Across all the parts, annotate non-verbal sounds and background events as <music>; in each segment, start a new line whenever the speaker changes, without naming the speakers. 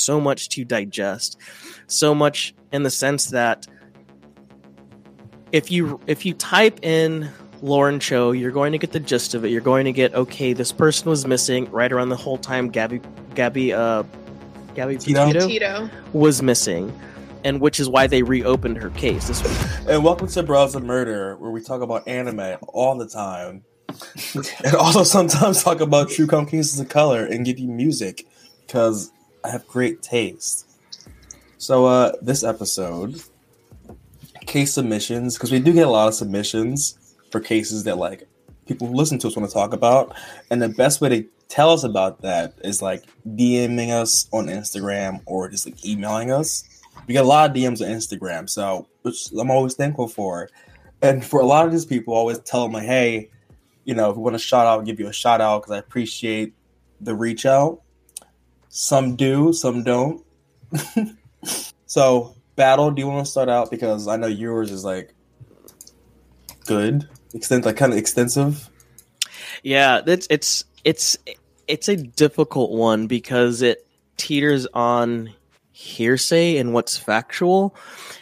So much to digest. So much in the sense that if you if you type in Lauren Cho, you're going to get the gist of it. You're going to get okay, this person was missing right around the whole time Gabby Gabby uh Gabby Petito?
Petito.
was missing. And which is why they reopened her case. This
And welcome to Bros of Murder, where we talk about anime all the time. and also sometimes talk about true crime cases of color and give you music because I have great taste. So uh this episode, case submissions, because we do get a lot of submissions for cases that like people who listen to us want to talk about. And the best way to tell us about that is like DMing us on Instagram or just like emailing us. We get a lot of DMs on Instagram, so which I'm always thankful for. And for a lot of these people, I always tell them like, hey, you know, if you want a shout out, I'll give you a shout out because I appreciate the reach out. Some do, some don't. <laughs> so, battle, do you want to start out because I know yours is like good, extent like kind of extensive.
Yeah, it's it's it's it's a difficult one because it teeters on hearsay and what's factual.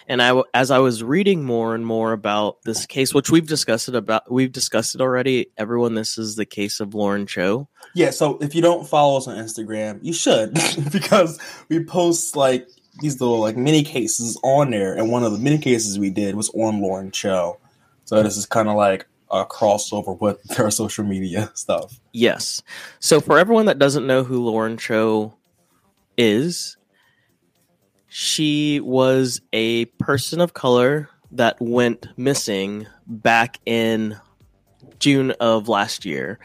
And I, as I was reading more and more about this case, which we've discussed it about, we've discussed it already. Everyone, this is the case of Lauren Cho.
Yeah, so if you don't follow us on Instagram, you should <laughs> because we post like these little like mini cases on there, and one of the mini cases we did was on Lauren Cho. So this is kind of like a crossover with <laughs> their social media stuff.
Yes. So for everyone that doesn't know who Lauren Cho is, she was a person of color that went missing back in June of last year.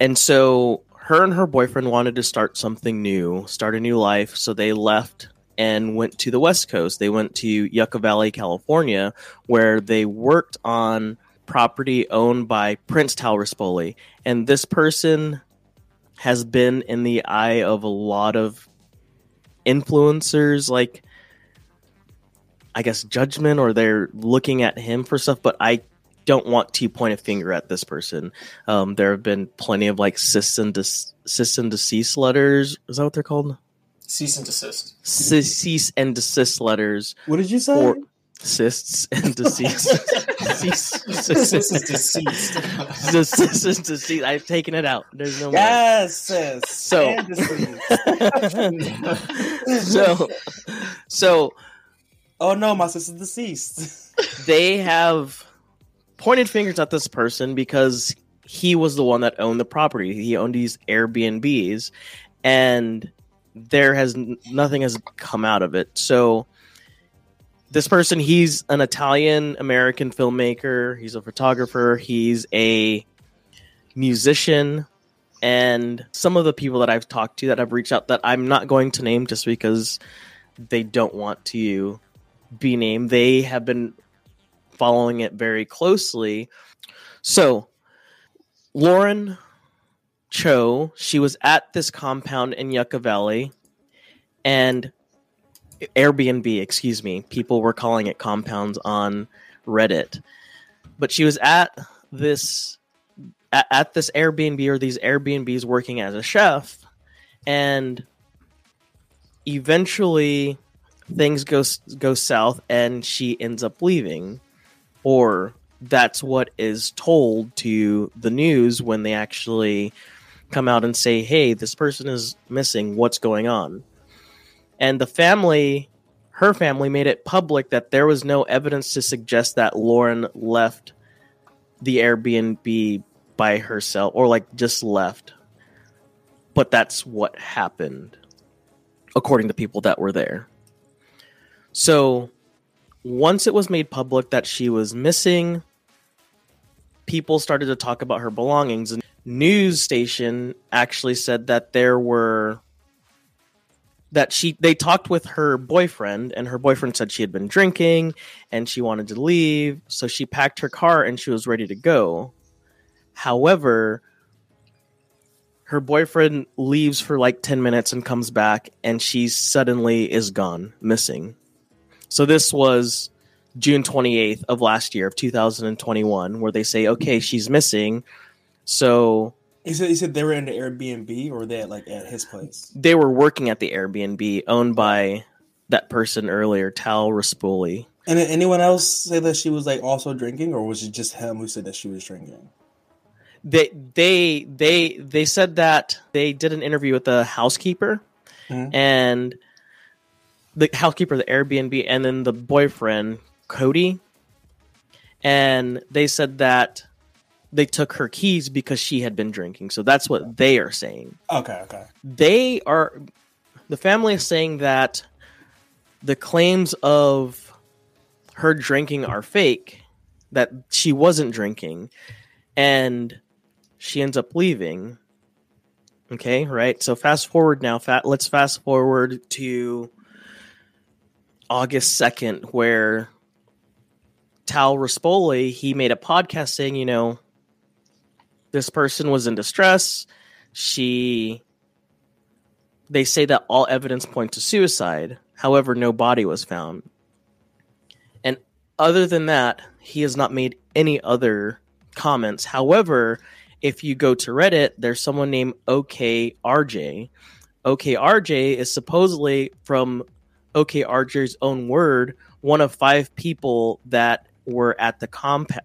And so her and her boyfriend wanted to start something new, start a new life. So they left and went to the West Coast. They went to Yucca Valley, California, where they worked on property owned by Prince Tal Rispoli. And this person has been in the eye of a lot of influencers, like I guess judgment, or they're looking at him for stuff. But I don't want to point a finger at this person. Um, there have been plenty of like cease and, des- cease and desist letters. Is that what they're called?
Cease and desist.
Ce- cease and desist letters
What did you say?
or cysts and deceased. cease,
This is deceased.
Cease and desist. I've taken it out. There's no more.
yes, sis.
So- so so
oh no, my sister's deceased.
they have pointed fingers at this person because he was the one that owned the property he owned these airbnbs and there has nothing has come out of it so this person he's an italian american filmmaker. He's a photographer. He's a musician. And some of the people that i've talked to that have reached out that i'm not going to name just because they don't want to be named they have been following it very closely. So lauren cho she was at this compound in yucca valley and Airbnb, excuse me. People were calling it compounds on Reddit. But she was at this at, at this Airbnb or these Airbnbs working as a chef and eventually things go go south and she ends up leaving or that's what is told to the news when they actually come out and say hey this person is missing what's going on and the family her family made it public that there was no evidence to suggest that Lauren left the Airbnb by herself or like just left. But that's what happened according to people that were there. So once it was made public that she was missing, people started to talk about her belongings and news station actually said that there were that she they talked with her boyfriend and her boyfriend said she had been drinking and she wanted to leave. So she packed her car and she was ready to go. However her boyfriend leaves for like 10 minutes and comes back and she suddenly is gone missing. So this was june 28th of last year of 2021 where they say okay she's missing. So
He said he said they were in the Airbnb or they at like at his place.
they were working at the airbnb owned by that person earlier tal rispoli
And did anyone else say that she was like also drinking, or was it just him who said that she was drinking?
they they they they said that they did an interview with the housekeeper
Mhm.
and the housekeeper of the Airbnb and then the boyfriend Cody and they said that they took her keys because she had been drinking. So that's what they are saying.
Okay, okay.
they are the family is saying that the claims of her drinking are fake that she wasn't drinking and she ends up leaving. Okay right? So fast forward now fat let's fast forward to august 2nd where tal rispoli he made a podcast saying you know this person was in distress she they say that all evidence points to suicide. However, no body was found. And other than that, he has not made any other comments. However, if you go to Reddit, there's someone named OKRJ. OKRJ is supposedly from OKRJ's own word, one of five people that were at the compound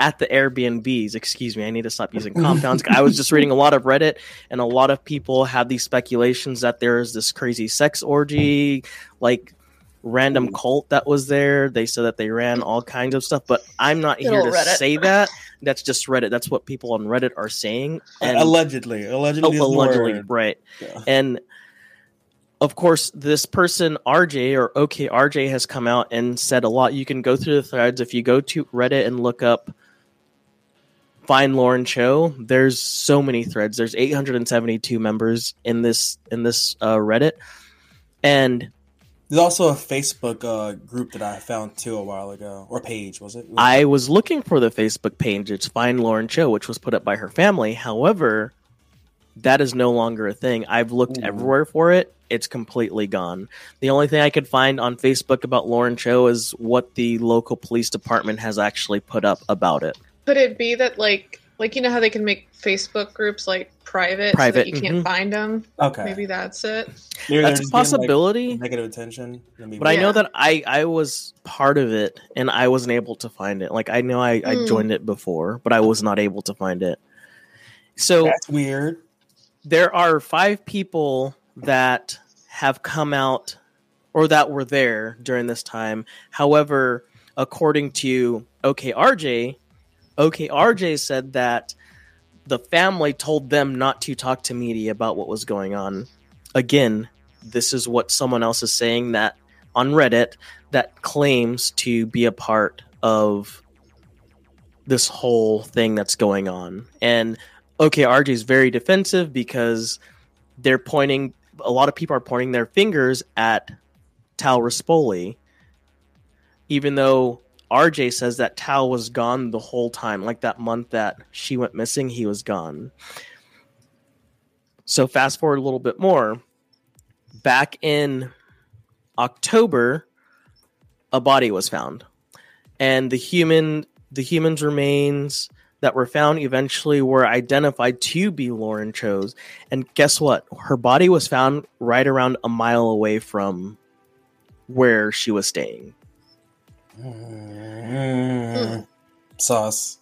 at the Airbnbs. Excuse me, I need to stop using compounds. I was just reading a lot of Reddit, and a lot of people have these speculations that there is this crazy sex orgy, like random cult that was there. They said that they ran all kinds of stuff, but I'm not
Good
here to
Reddit.
say that. That's just Reddit. That's what people on Reddit are saying. And
allegedly, allegedly,
Oh, allegedly, right.
Yeah.
And of course, this person, RJ or OK RJ, has come out and said a lot. You can go through the threads. If you go to Reddit and look up Find Lauren Cho, there's so many threads. There's 872 members in this in this uh, Reddit. And
There's also a Facebook uh, group that I found too a while ago, or page was it?
I was looking for the Facebook page. It's Find Lauren Cho, which was put up by her family. However, that is no longer a thing. I've looked
Ooh.
everywhere for it. It's completely gone. The only thing I could find on Facebook about Lauren Cho is what the local police department has actually put up about it.
Could it be that like like you know how they can make Facebook groups like private, so
Private,
that you can't
mhm.
find them?
okay.
Maybe that's it.
Maybe
That's a
just getting, like,
possibility.
negative attention. Maybe-
But I know that I I was part of it and I wasn't able to find it. Like I know I, I
Hmm.
joined it before, but I was not able to find it. So
that's weird.
there are five people that have come out or that were there during this time. However, according to OKRJ, OKRJ said that the family told them not to talk to media about what was going on. Again, this is what someone else is saying that on Reddit that claims to be a part of this whole thing that's going on. And OKRJ is very defensive because they're pointing a lot of people are pointing their fingers at Tal Rispoli, even though RJ says that Tal was gone the whole time, like that month that she went missing, he was gone. So fast forward a little bit more. Back in October, a body was found. And the human the human's remains that were found eventually were identified to be Lauren Cho's. And guess what? Her body was found right around a mile away from where she was staying.
Mm, Sauce.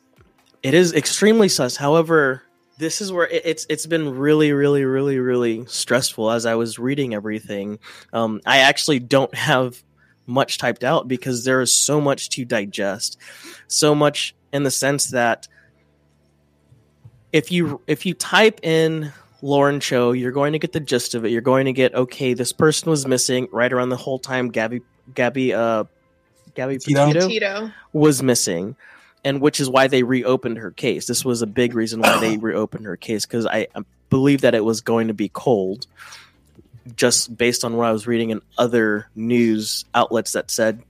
It is extremely sus. However, this is where it, it's it's been really, really, really, really stressful as I was reading everything. Um, I actually don't have much typed out because there is so much to digest. So much in the sense that if you if you type in Lauren Cho, you're going to get the gist of it. You're going to get okay, this person was missing right around the whole time Gabby Gabby uh Gabby
Petito?
Petito was missing and which is why they reopened her case this was a big reason why they <coughs> reopened her case because I, I believe that it was going to be cold just based on what I was reading in other news outlets that said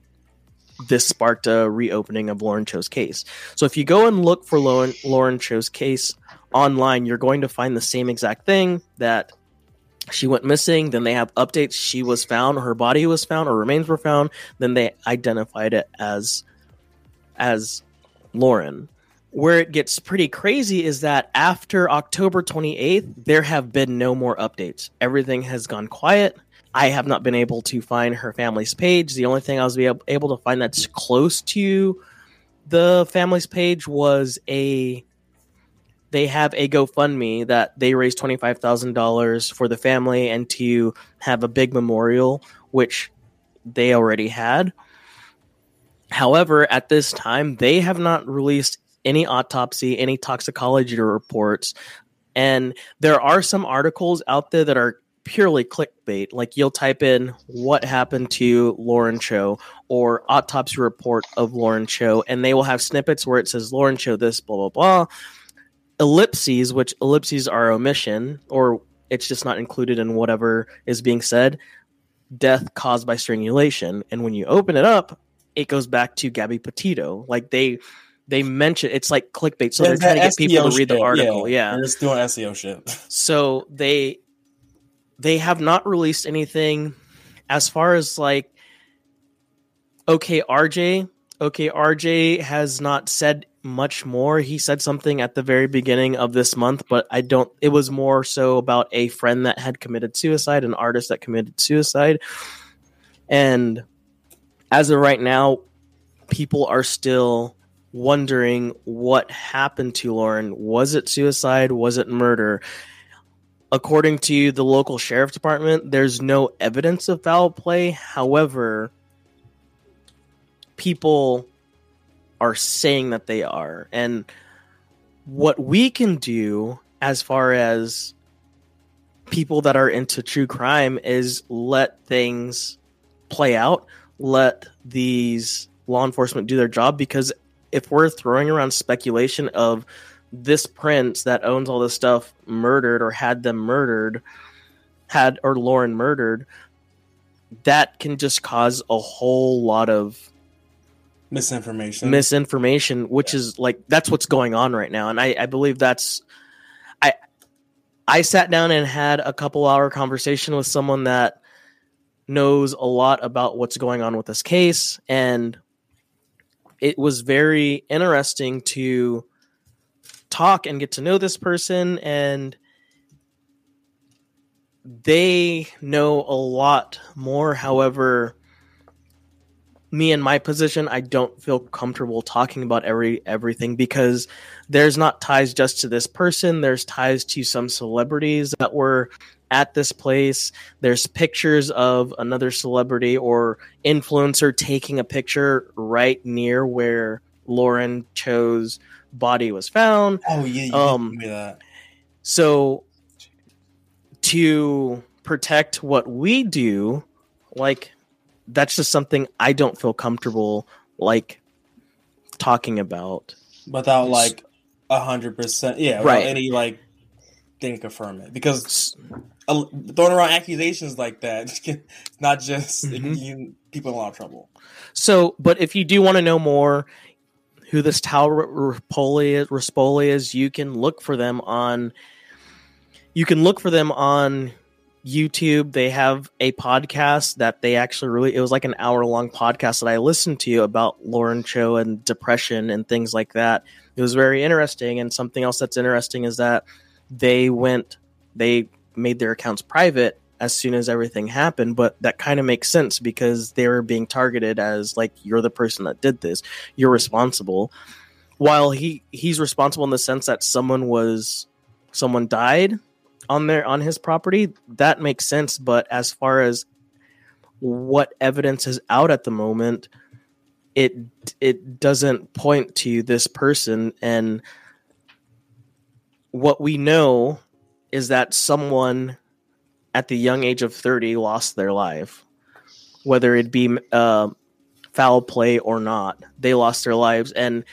this sparked a reopening of Lauren Cho's case. So if you go and look for Lauren, Lauren Cho's case online, you're going to find the same exact thing that she went missing. Then they have updates. She was found, her body was found, or remains were found. Then they identified it as as Lauren. Where it gets pretty crazy is that after October 28th, there have been no more updates. Everything has gone quiet. I have not been able to find her family's page. The only thing I was able to find that's close to the family's page was a they have a GoFundMe that they raised twenty five thousand dollars for the family and to have a big memorial, which they already had. However, at this time, they have not released any autopsy, any toxicology reports, and there are some articles out there that are purely clickbait. Like you'll type in what happened to Lauren Cho or autopsy report of Lauren Cho, and they will have snippets where it says Lauren Cho this, blah, blah, blah. Ellipses, which ellipses are omission, or it's just not included in whatever is being said. Death caused by strangulation. And when you open it up, it goes back to Gabby Petito. Like they they mention it's like clickbait, so
Yeah,
they're trying to get people to read the
shit,
article. Yeah,
They're just doing SEO shit. <laughs>
so they they have not released anything as far as like okay rj okay rj has not said much more. He said something at the very beginning of this month but i don't it was more so about a friend that had committed suicide an artist that committed suicide. And as of right now people are still wondering what happened to lauren. Was it suicide? Was it murder? According to the local sheriff department, there's no evidence of foul play. However, people are saying that they are. And what we can do as far as people that are into true crime is let things play out, let these law enforcement do their job because if we're throwing around speculation of this prince that owns all this stuff murdered or had them murdered, had or Lauren murdered, that can just cause a whole lot of
Misinformation.
misinformation, which is like that's what's going on right now. And I, I believe that's I I sat down and had a couple hour conversation with someone that knows a lot about what's going on with this case and it was very interesting to talk and get to know this person and they know a lot more however me in my position i don't feel comfortable talking about every everything because there's not ties just to this person. There's ties to some celebrities that were at this place. There's pictures of another celebrity or influencer taking a picture right near where lauren cho's body was found.
Oh yeah, you
Um,
me that.
so to protect what we do, like that's just something I don't feel comfortable like talking about.
without like a hundred percent, yeah, without
Right.
any like thing to confirm it because uh, throwing around accusations like that <laughs> not just it can
Mhm.
you- people in a lot of trouble.
So, but if you do want to know more who this Tal Rapoli is, Rispoli is, you can look for them on you can look for them on YouTube. They have a podcast that they actually really it was like an hour long podcast that I listened to about Lauren Cho and depression and things like that. It was very interesting and something else that's interesting is that they went they made their accounts private as soon as everything happened, but that kind of makes sense because they were being targeted as like you're the person that did this. You're responsible. While he he's responsible in the sense that someone was someone died on their on his property, that makes sense, but as far as what evidence is out at the moment, it it doesn't point to this person and what we know is that someone at the young age of 30 lost their life whether it be uh, foul play or not. They lost their lives and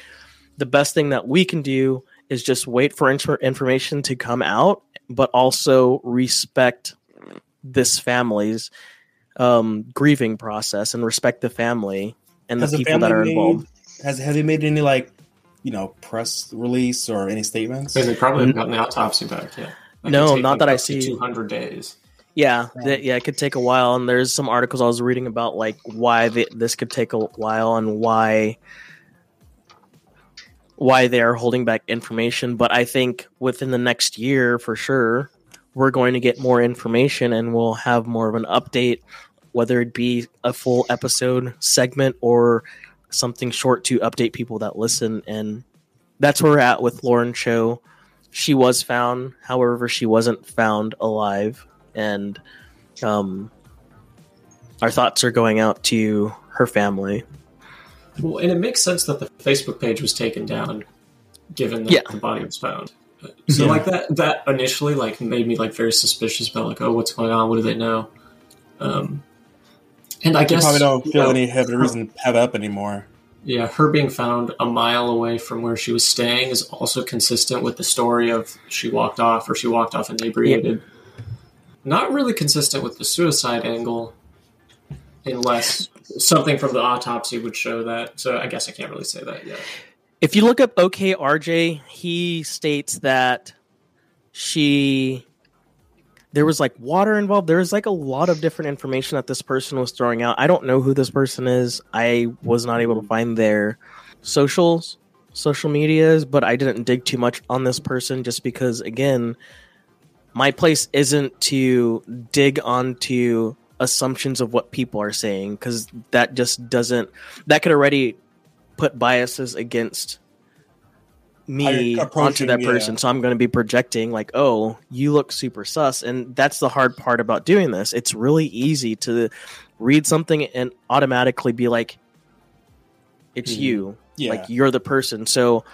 the best thing that we can do is just wait for infor- information to come out but also respect this family's um, grieving process and respect the family and the
Has the
people that
family
are
made-
involved.
Has have they made any like you know press release or any statements?
I mean, they probably have gotten the autopsy back. Yeah. That
No, not that I see.
200 days.
Yeah,
Right.
th- yeah, it could take a while, and there's some articles I was reading about like why th- this could take a while and why why they are holding back information. But I think within the next year, for sure, we're going to get more information, and we'll have more of an update, whether it be a full episode segment or something short to update people that listen. And that's where we're at with Lauren Cho. She was found, however, she wasn't found alive and um, our thoughts are going out to her family.
Well, and it makes sense that the Facebook page was taken down, given that
Yeah.
the body was found. So
Yeah.
like that, that initially like made me like very suspicious about like, oh, what's going on? What do they know? Um, and I
You
guess
probably don't
you
feel
know,
any have the reason to have up anymore.
Yeah, her being found a mile away from where she was staying is also consistent with the story of she walked off or she walked off inebriated. Not really consistent with the suicide angle, unless something from the autopsy would show that. So I guess I can't really say that yet.
If you look up OKRJ, he states that she there was like water involved. There was like a lot of different information that this person was throwing out. I don't know who this person is. I was not able to find their socials, social medias, but I didn't dig too much on this person just because again, my place isn't to dig onto assumptions of what people are saying because that just doesn't that could already put biases against me onto that
yeah.
person so i'm going to be projecting like oh you look super sus. And that's the hard part about doing this. It's really easy to read something and automatically be like it's
Mhm.
you.
Yeah,
like you're the person. So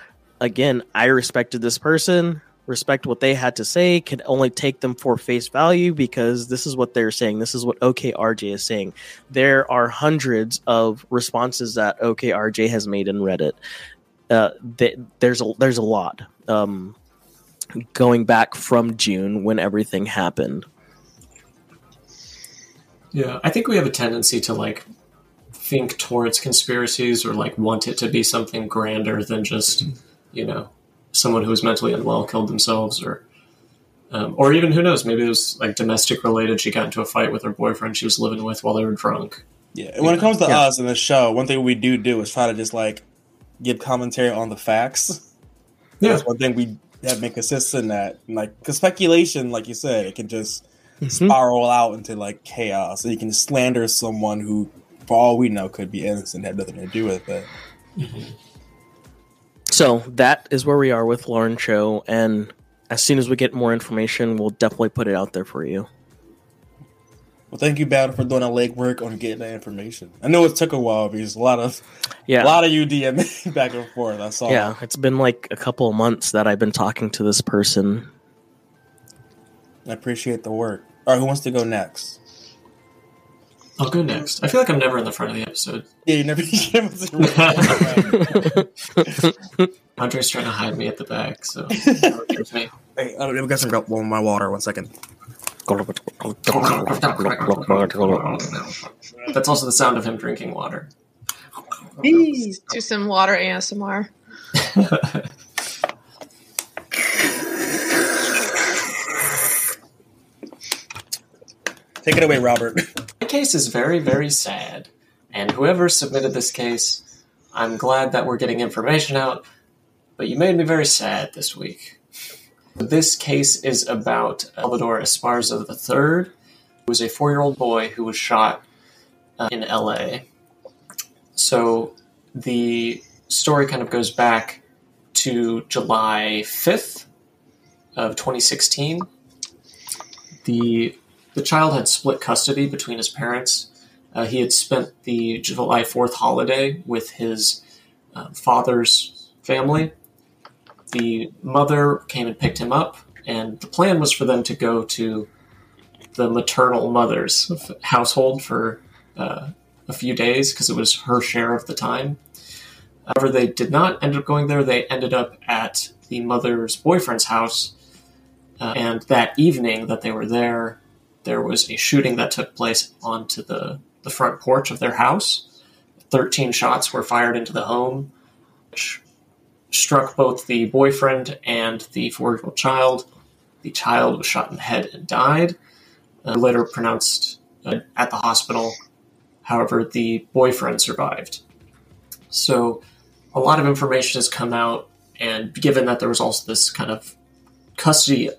again i respected this person respect what they had to say can only take them for face value because this is what they're saying. This is what okrj is saying. There are hundreds of responses that okrj has made in reddit. Uh, th- there's a there's a lot. Um, going back from june when everything happened.
Yeah, I think we have a tendency to like think towards conspiracies or like want it to be something grander than just you know someone who was mentally unwell killed themselves or um, or even who knows maybe it was like domestic related she got into a fight with her boyfriend she was living with while they were drunk
yeah. And when it comes to
Yeah.
us in the show, one thing we do do is try to just like give commentary on the facts.
Yeah.
That's one thing we have been consistent at. Like, because speculation, like you said, it can just
Mhm.
spiral out into like chaos. And you can slander someone who, for all we know, could be innocent, had nothing to do with it.
So that is where we are with lauren cho and as soon as we get more information we'll definitely put it out there for you
Well, thank you, Battle, for doing the legwork on getting that information. I know it took a while because a lot of
yeah
a lot of you DMing <laughs> back and forth. I saw.
yeah it's been like a couple of months that i've been talking to this person
I appreciate the work. All right, who wants to go next?
I'll go next i feel like i'm never in the front of the episode
Yeah, you never. <laughs>
andre's <laughs> trying to hide me at the back so <laughs>
Hey, uh, I don't, we got some one my water. One second.
that's also the sound of him drinking water
Do some water ASMR.
Take it away, Robert.
Case is very, very sad. And whoever submitted this case, I'm glad that we're getting information out, but you made me very sad this week. This case is about Salvador Esparza III, who was a four year old boy who was shot uh, in LA. So the story kind of goes back to July 5th of 2016. The the child had split custody between his parents. Uh, he had spent the July 4th holiday with his uh, father's family. The mother came and picked him up, and the plan was for them to go to the maternal mother's household for uh, a few days because it was her share of the time. However, they did not end up going there. They ended up at the mother's boyfriend's house, uh, and that evening that they were there, there was a shooting that took place onto the, the front porch of their house. 13 shots were fired into the home, which struck both the boyfriend and the four year old child. The child was shot in the head and died, uh, later pronounced uh, at the hospital. However, the boyfriend survived. So, a lot of information has come out, and given that there was also this kind of custody,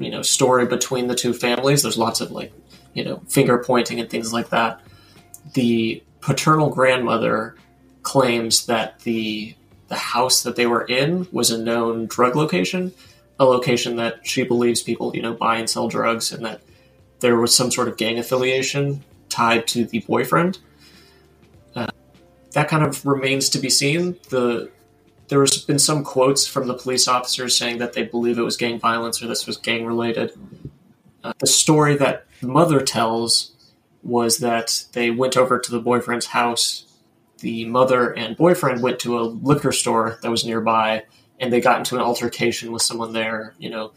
you know, story between the two families, there's lots of like, you know, finger pointing and things like that. The paternal grandmother claims that the the house that they were in was a known drug location, a location that she believes people, you know, buy and sell drugs, and that there was some sort of gang affiliation tied to the boyfriend. Uh, that kind of remains to be seen. The there has been some quotes from the police officers saying that they believe it was gang violence or this was gang related. Uh, the story that the mother tells was that they went over to the boyfriend's house the mother and boyfriend went to a liquor store that was nearby and they got into an altercation with someone there. You know,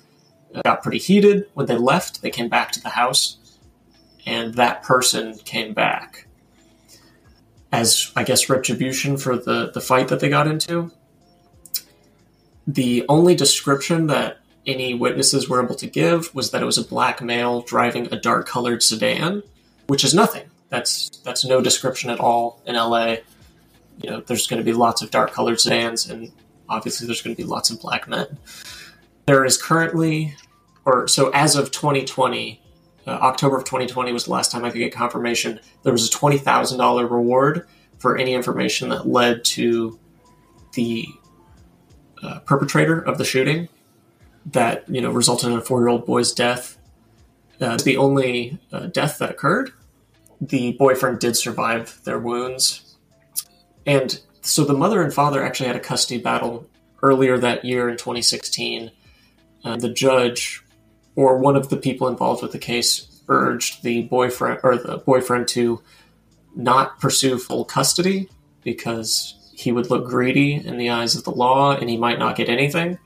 got pretty heated. When they left, they came back to the house and that person came back as, I guess, retribution for the, the fight that they got into. The only description that any witnesses were able to give was that it was a black male driving a dark colored sedan, which is nothing. That's that's no description at all in LA you know, there's going to be lots of dark colored sedans, and obviously there's going to be lots of black men. There is currently, or so as of 2020, uh, October of 2020 was the last time I could get confirmation. There was a twenty thousand dollar reward for any information that led to the uh, perpetrator of the shooting that you know resulted in a four year old boy's death. Uh, the only uh, death that occurred. The boyfriend did survive their wounds, and so the mother and father actually had a custody battle earlier that year in 2016. Uh, the judge, or one of the people involved with the case, urged the boyfriend or the boyfriend to not pursue full custody because he would look greedy in the eyes of the law and he might not get anything.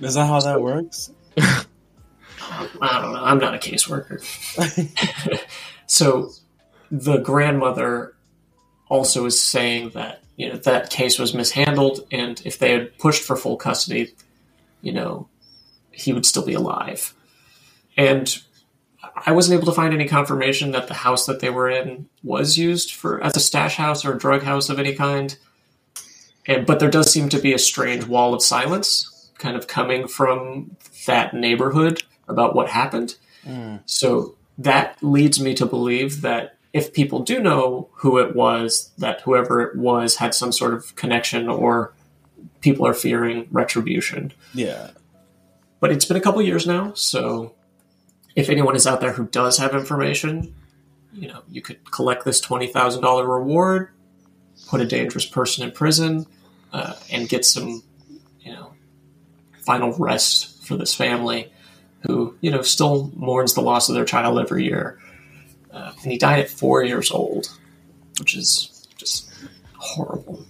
Is that how that works?
I don't know. I'm not a caseworker. <laughs> so the grandmother also is saying that you know that case was mishandled, and if they had pushed for full custody, you know, he would still be alive. And I wasn't able to find any confirmation that the house that they were in was used for as a stash house or a drug house of any kind. And but there does seem to be a strange wall of silence kind of coming from that neighborhood about what happened. Mm. So that leads me to believe that if people do know who it was, that whoever it was had some sort of connection or people are fearing retribution.
Yeah.
But it's been a couple years now, so if anyone is out there who does have information, you know, you could collect this $20,000 reward, put a dangerous person in prison, uh, and get some, you know, final rest for this family who, you know, still mourns the loss of their child every year. Uh, and he died at four years old, which is just horrible.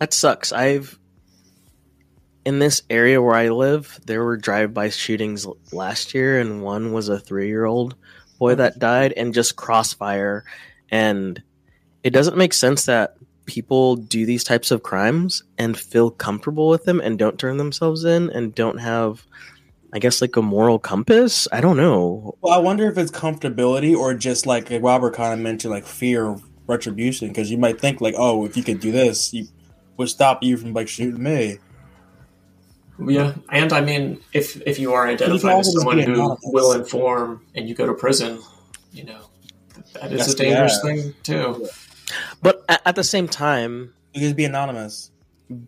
That sucks. I've in this area where I live, there were drive-by shootings last year, and one was a three-year-old boy that died, and just crossfire. And it doesn't make sense that people do these types of crimes and feel comfortable with them and don't turn themselves in and don't have I guess like a moral compass. I don't know.
Well, I wonder if it's comfortability or just like, like Robert kind of mentioned, like fear of retribution. Because you might think like, oh, if you could do this, you would stop you from like shooting me.
Yeah, and I mean, if if you are identified as someone who anonymous. will inform and you go to prison, you know, that is That's, a dangerous yeah. thing too.
But at the same time,
you just be anonymous.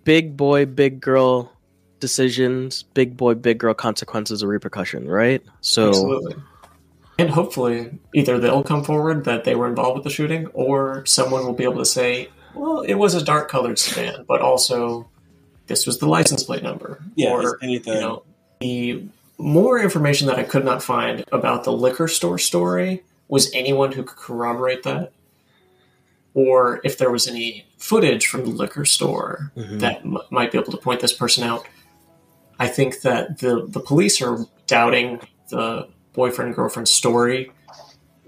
Big boy, big girl decisions, big boy, big girl consequences or repercussion, right? So Absolutely.
And hopefully either they'll come forward that they were involved with the shooting or someone will be able to say, well, it was a dark colored sedan, but also this was the license plate number.
Yeah,
or
anything. You know,
the more information that I could not find about the liquor store story was anyone who could corroborate that or if there was any footage from the liquor store mm-hmm. that m- might be able to point this person out. I think that the the police are doubting the boyfriend girlfriend story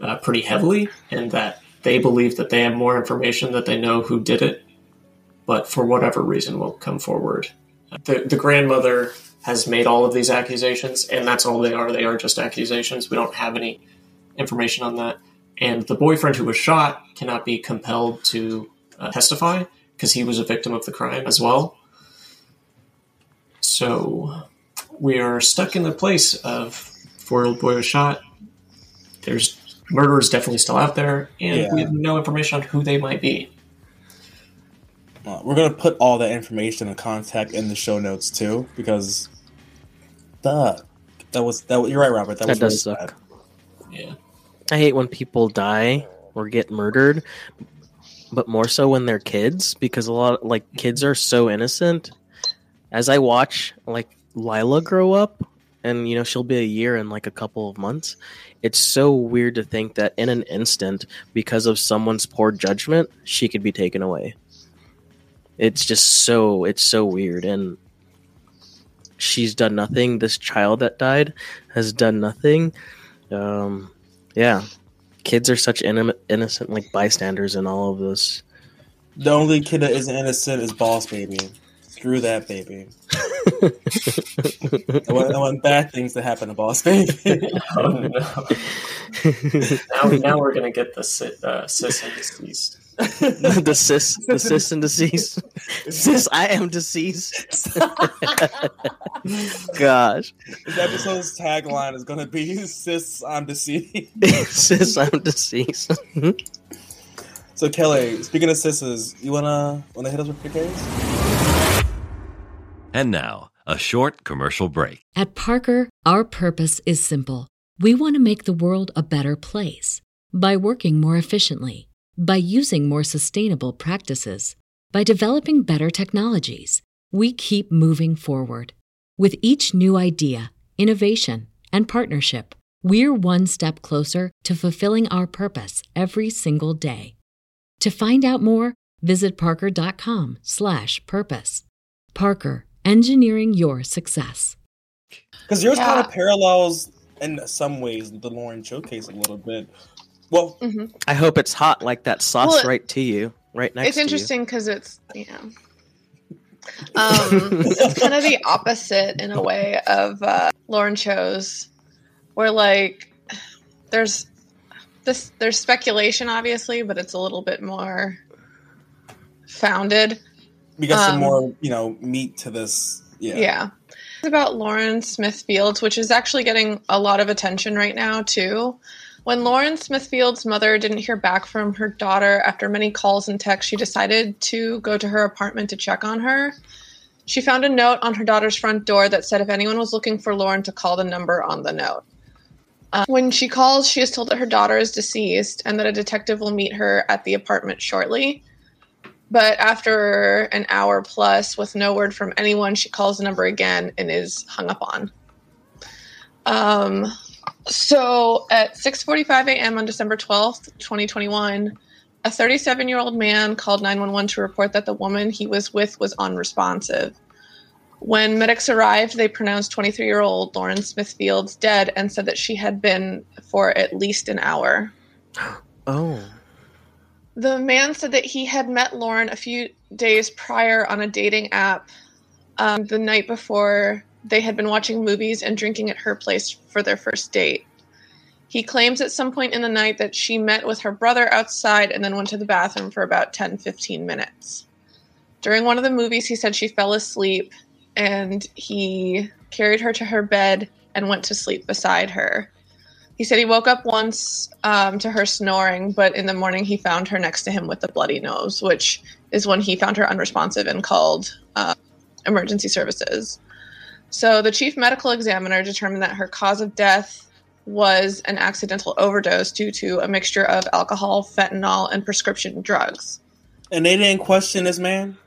uh, pretty heavily, and that they believe that they have more information that they know who did it, but for whatever reason won't come forward. The, the grandmother has made all of these accusations, and that's all they are. They are just accusations. We don't have any information on that. And the boyfriend who was shot cannot be compelled to uh, testify because he was a victim of the crime as well. So we are stuck in the place of four year old boy was shot. There's murderers definitely still out there, and
Yeah.
we have no information on who they might be.
Uh, we're gonna put all that information and contact in the show notes too, because the that was that. You're right, Robert. That,
That
was
does
really
suck.
sad.
Yeah.
I hate when people die or get murdered, but more so when they're kids because a lot like kids are so innocent. As I watch like Lila grow up, and you know she'll be a year in like a couple of months. It's so weird to think that in an instant, because of someone's poor judgment, she could be taken away. It's just so it's so weird, and she's done nothing. This child that died has done nothing. Um, yeah, kids are such inno- innocent like bystanders in all of this.
The only kid that isn't innocent is Boss Baby. Screw that baby. I want, I want bad things to happen to Boss Baby. <laughs>
Oh no! <laughs> now, now we're gonna get the si- uh, cis and deceased. <laughs>
the cis, the <laughs> cis and deceased. cis, I am deceased. <laughs> Gosh,
this episode's tagline is gonna be "Sis, I'm deceived."
cis, I'm deceased. Mm-hmm.
So Kelly, speaking of sisses, you wanna wanna hit us with your case?
And now, a short commercial break.
At Parker, our purpose is simple. We want to make the world a better place by working more efficiently, by using more sustainable practices, by developing better technologies. We keep moving forward. With each new idea, innovation, and partnership, we're one step closer to fulfilling our purpose every single day. To find out more, visit parker.com/purpose. Parker, engineering your success.
Because yours kind of parallels in some ways the Lauren Cho case a little bit. Well,
hmm
I hope it's hot like that sauce
Well,
right to you, right next
It's
to
interesting because it's yeah. Um, it's kind of the opposite in a way of uh, Lauren Cho's, where like there's this there's speculation obviously, but it's a little bit more founded.
we got some
Um,
more, you know, meat to this. Yeah.
Yeah. It's about Lauren Smith Fields, which is actually getting a lot of attention right now, too. When Lauren Smith Fields' mother didn't hear back from her daughter after many calls and texts, she decided to go to her apartment to check on her. She found a note on her daughter's front door that said if anyone was looking for Lauren to call the number on the note. Uh, when she calls, she is told that her daughter is deceased and that a detective will meet her at the apartment shortly. But after an hour plus with no word from anyone, she calls the number again and is hung up on. Um, so at 6:45 a.m. on December 12th, 2021, a 37-year-old man called 911 to report that the woman he was with was unresponsive. When medics arrived, they pronounced 23-year-old Lauren Smith Fields dead and said that she had been for at least an hour. <gasps>
Oh,
The man said that he had met Lauren a few days prior on a dating app um, the night before they had been watching movies and drinking at her place for their first date. He claims at some point in the night that she met with her brother outside and then went to the bathroom for about 10 15 minutes. During one of the movies, he said she fell asleep and he carried her to her bed and went to sleep beside her. He said he woke up once um, to her snoring, but in the morning he found her next to him with a bloody nose, which is when he found her unresponsive and called uh, emergency services. So the chief medical examiner determined that her cause of death was an accidental overdose due to a mixture of alcohol, fentanyl, and prescription drugs.
And they didn't question this man.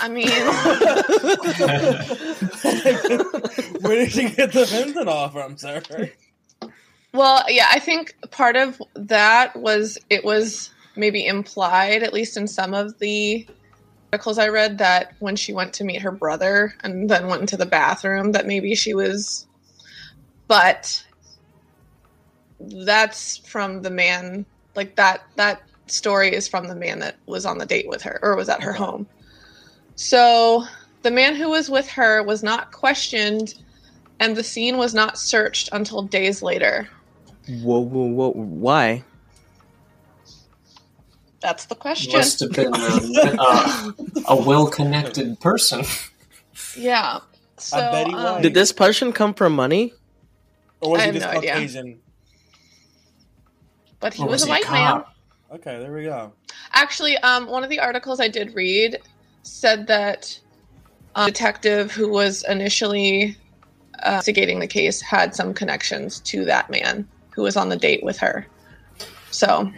I mean, <laughs>
Where did you get the fentanyl from, sir?
Well, yeah, I think part of that was it was maybe implied, at least in some of the articles I read that when she went to meet her brother and then went into the bathroom, that maybe she was. But that's from the man. Like that. That story is from the man that was on the date with her or was at her home. So the man who was with her was not questioned, and the scene was not searched until days later.
Whoa, whoa, whoa! Why?
That's the question.
Must have been a, uh, a well-connected person.
Yeah. So,
bet he
um.
Did this person come from money?
Or was
I
he just
no idea. But he
Or
was,
was
a
he a
white man.
Okay, there we go.
Actually, um, one of the articles I did read said that a detective who was initially uh, investigating the case had some connections to that man who was on the date with her. So,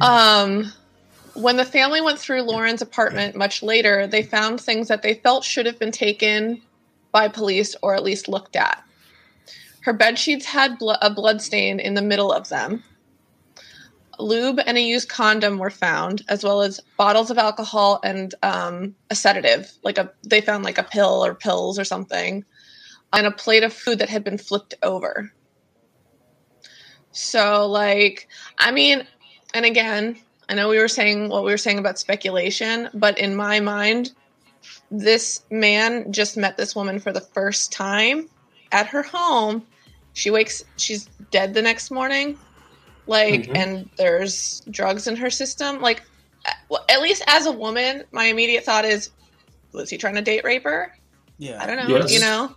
um, when the family went through Lauren's apartment much later, they found things that they felt should have been taken by police or at least looked at. Her bed sheets had blo- a blood stain in the middle of them. Lube and a used condom were found, as well as bottles of alcohol and um, a sedative. Like a, they found like a pill or pills or something, and a plate of food that had been flipped over. So, like, I mean, and again, I know we were saying what we were saying about speculation, but in my mind, this man just met this woman for the first time at her home. She wakes, she's dead the next morning. Like,
Mhm.
and there's drugs in her system. Like, well, at least as a woman, my immediate thought is, was he trying to date rape her?
Yeah.
I don't know.
Yes.
You know,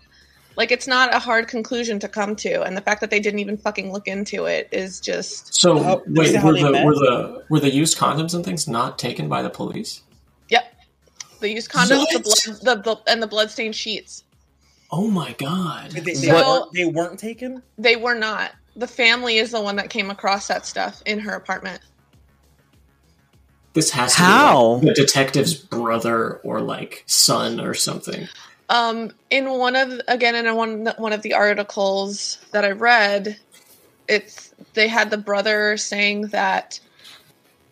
like it's not a hard conclusion to come to, and the fact that they didn't even fucking look into it is just
So
How-
wait,
is it how
were the
met?
were the were the used condoms and things not taken by the police?
yep. The used condoms, the blood, the, the and the bloodstained sheets.
Oh my god!
They, they,
So-
weren't, they weren't taken?
They were not. The family is the one that came across that stuff in her apartment.
This has to
How?
be like the detective's brother or like son or something.
Um, in one of again in one one of the articles that I read, it's they had the brother saying that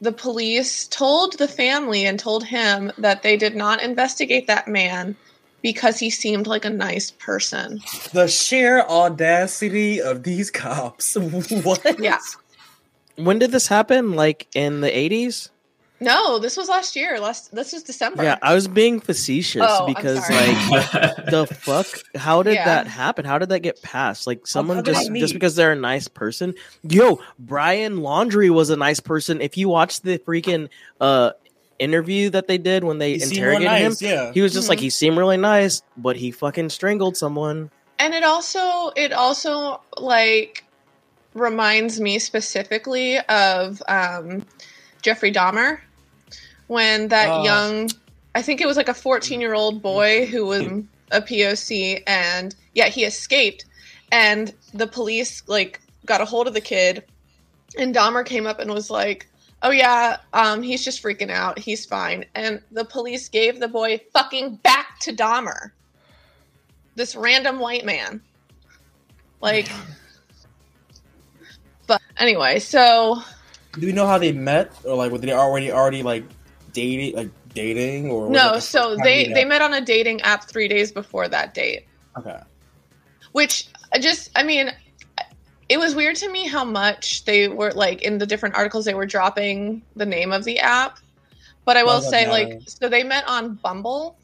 the police told the family and told him that they did not investigate that man because he seemed like a nice person.
The sheer audacity of these cops. <laughs> what?
Yeah.
When did this happen? Like in the eighties?
No, this was last year. Last this was December.
Yeah, I was being facetious
Oh,
because like <laughs> the fuck how did
Yeah.
that happen how did that get passed like someone just just because they're a nice person yo Brian Laundrie was a nice person if you watch the freaking uh interview that they did when they
He
interrogated
nice,
him
yeah.
he was just like
Mhm.
he seemed really nice but he fucking strangled someone
and it also it also like reminds me specifically of um, Jeffrey Dahmer when that
Oh.
young I think it was like a 14 year old mm, boy mm, who was mm. a POC and yeah he escaped. And the police like got a hold of the kid. And Dahmer came up and was like oh yeah um, he's just freaking out. He's fine. And the police gave the boy fucking back to Dahmer. This random white man. Like but anyway so
Do we know how they met? Or like were they already already like dating like dating or
no so they they met on a dating app three days before that date.
Okay.
which I just i mean it was weird to me how much they were like in the different articles they were dropping the name of the app. But i will
oh,
say
that
like so they met on bumble.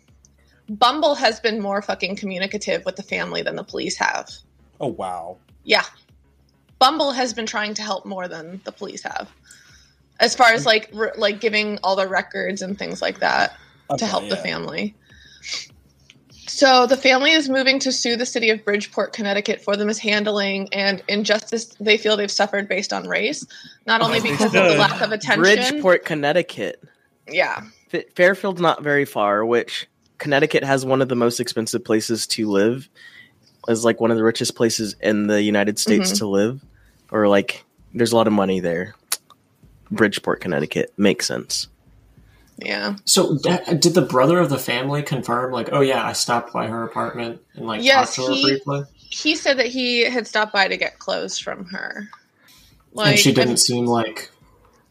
Bumble has been more fucking communicative with the family than the police have.
Oh wow.
yeah. Bumble has been trying to help more than the police have as far as like re- like giving all the records and things like that to
Okay,
help the family. So the family is moving to sue the city of Bridgeport, Connecticut for the mishandling and injustice they feel they've suffered based on race, not only
As they
because of the lack of attention.
bridgeport connecticut
Yeah.
Fa- fairfield's not very far which connecticut has one of the most expensive places to live is like one of the richest places in the united states
Mhm.
to live or like there's a lot of money there bridgeport connecticut makes sense
Yeah.
So da- did the brother of the family confirm like, oh yeah, I stopped by her apartment and like
Yes,
talked to her
he-
briefly,
He said that he had stopped by to get clothes from her.
and she didn't
I'm-
seem like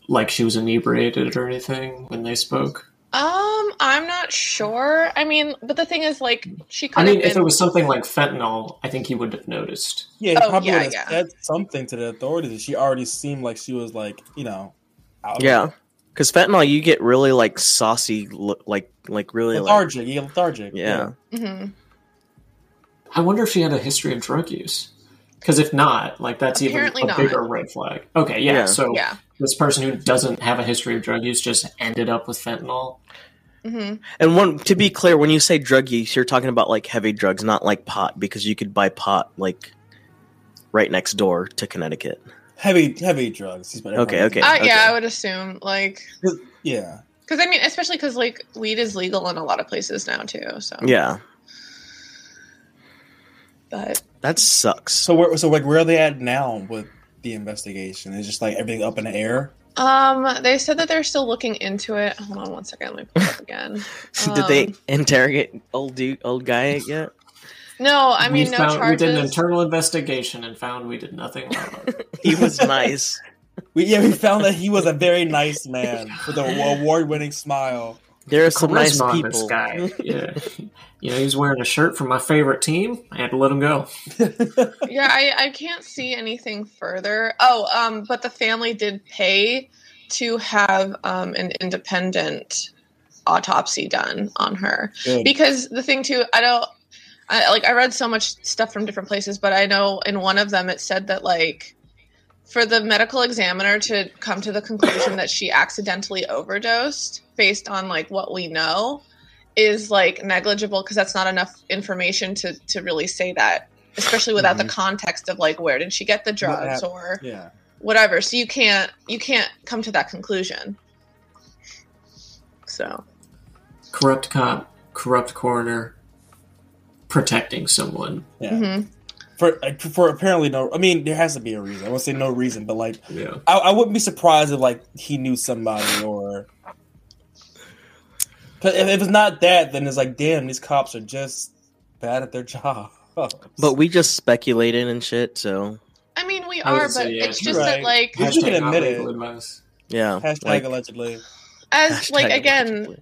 like she was inebriated or anything when they spoke.
Um, I'm not sure. I mean, but the thing is, like, she could
I mean,
have
if it was something like fentanyl, I think he would have noticed.
Yeah, he
Oh,
probably
yeah,
would have
yeah.
said something to the authorities. She already seemed like she was like, you know, out of
Yeah, because fentanyl, you get really like saucy, look like like really like
lethargic. Yeah, lethargic.
yeah.
Mhm.
I wonder if she had a history of drug use. Because if not, like that's
Apparently
even a
not.
bigger red flag. Okay, yeah.
Yeah.
So
Yeah.
this person who doesn't have a history of drug use just ended up with fentanyl.
hmm
And one to be clear, when you say drug use, you're talking about like heavy drugs, not like pot, because you could buy pot like right next door to Connecticut.
Heavy, heavy drugs. He's been-
Okay, okay.
Uh, yeah, I would assume, like,
Yeah,
because I mean, especially because like weed is legal in a lot of places now too. So
Yeah,
but
that sucks.
So where, so like, where are they at now with the investigation? Is just like everything up in the air?
um, they said that they're still looking into it. Hold on one second, let me pull it up <laughs> again.
Did they
Um,
interrogate old dude, old guy yet?
No, I mean
we,
no
found, we did an internal investigation and found we did nothing wrong. <laughs>
He was nice.
We, yeah, we found that he was a very nice man with an <laughs> award-winning smile.
There are some nice
Charisma on this
people.
guy. <laughs> Yeah, you know, he's wearing a shirt from my favorite team. I had to let him go.
yeah, I, I can't see anything further. Oh, um, but the family did pay to have um an independent autopsy done on her
Good.
because the thing too, I don't. I, like I read so much stuff from different places, but I know in one of them it said that like for the medical examiner to come to the conclusion that she accidentally overdosed based on like what we know is like negligible because that's not enough information to to really say that especially without the
Mhm.
context of like where did she get the drugs
hap-
or
Yeah,
whatever. So you can't you can't come to that conclusion. So.
Corrupt cop, corrupt coroner, protecting someone.
yeah.
mhm.
For for apparently no. I mean, there has to be a reason. I won't say no reason, but like,
Yeah.
I, I wouldn't be surprised if like he knew somebody or. Cause if, if it's not that, then it's like, damn, these cops are just bad at their <laughs> job.
But we just speculated and shit, so
i mean we
I would
are
say,
but
yeah.
it's just
Right.
that like
You can admit it.
advice.
yeah.
hashtag
like,
allegedly.
as
hashtag
like again
allegedly.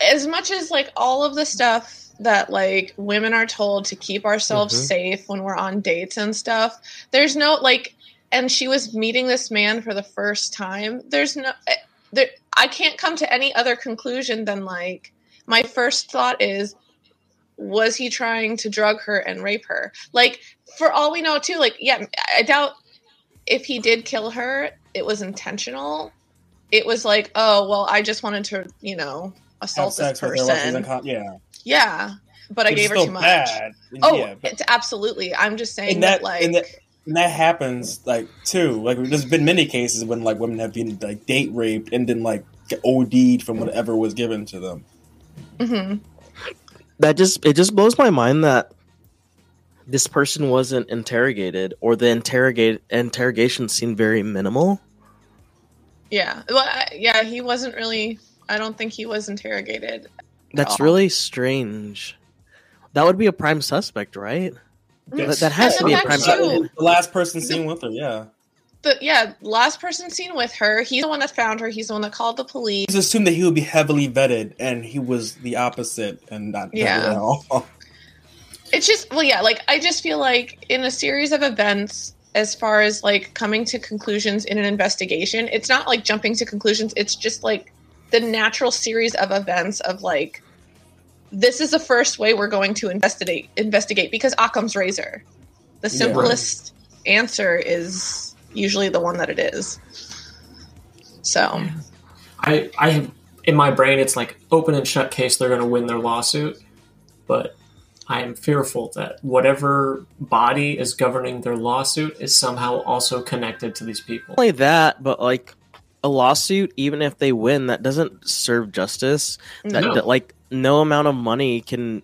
as much as like all of the stuff that like women are told to keep ourselves
Mhm.
safe when we're on dates and stuff. There's no like and she was meeting this man for the first time. There's no eh, there i can't come to any other conclusion than like my first thought is was he trying to drug her and rape her? Like for all we know too like yeah i doubt if he did kill her it was intentional. It was like oh well i just wanted to you know assault this
sex with her while she's in
person
yeah,
yeah but i gave her
still
too much
bad.
oh
yeah, but-
absolutely i'm just saying
and
that,
that,
like
and that and that happens like too. Like there's been many cases when like women have been like date raped and then like OD'd from whatever was given to them.
Mm-hmm.
that just it just blows my mind that this person wasn't interrogated or the interrogate interrogation seemed very minimal.
yeah well I, yeah he wasn't really i don't think he was interrogated
That's
all.
really strange. That would be a prime suspect, right? That, that has
And
to be a prime suspect.
The last person seen with her, yeah.
the yeah last person seen with her he's the one that found her he's the one that called the police
It's assumed that he would be heavily vetted, and he was the opposite, and not
Yeah.
at all.
it's just well yeah like i just feel like in a series of events as far as like coming to conclusions in an investigation it's not like jumping to conclusions it's just like the natural series of events of like this is the first way we're going to investigate investigate because occam's razor the
Yeah.
simplest answer is usually the one that it is so
I, I have in my brain, it's like open and shut case. They're going to win their lawsuit, but I am fearful that whatever body is governing their lawsuit is somehow also connected to these people.
Not only that, but like a lawsuit, even if they win, that doesn't serve justice. That,
No.
that, like no amount of money can.